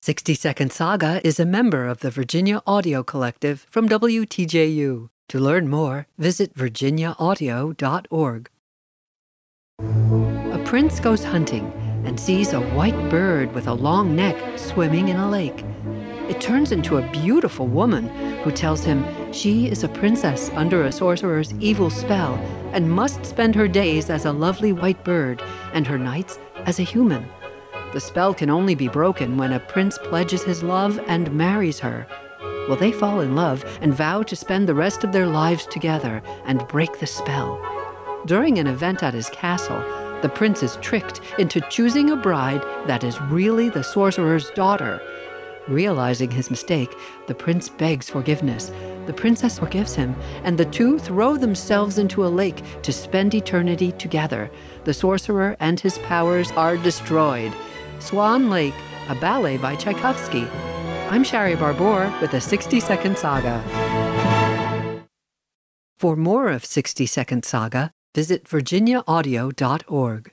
60 Second Saga is a member of the Virginia Audio Collective from WTJU. To learn more, visit virginiaaudio.org. A prince goes hunting and sees a white bird with a long neck swimming in a lake. It turns into a beautiful woman who tells him she is a princess under a sorcerer's evil spell and must spend her days as a lovely white bird and her nights as a human. The spell can only be broken when a prince pledges his love and marries her. Will they fall in love and vow to spend the rest of their lives together and break the spell? During an event at his castle, the prince is tricked into choosing a bride that is really the sorcerer's daughter. Realizing his mistake, the prince begs forgiveness. The princess forgives him, and the two throw themselves into a lake to spend eternity together. The sorcerer and his powers are destroyed. Swan Lake, a ballet by Tchaikovsky. I'm Shari Barbour with a 60 Second Saga. For more of 60 Second Saga, visit virginiaaudio.org.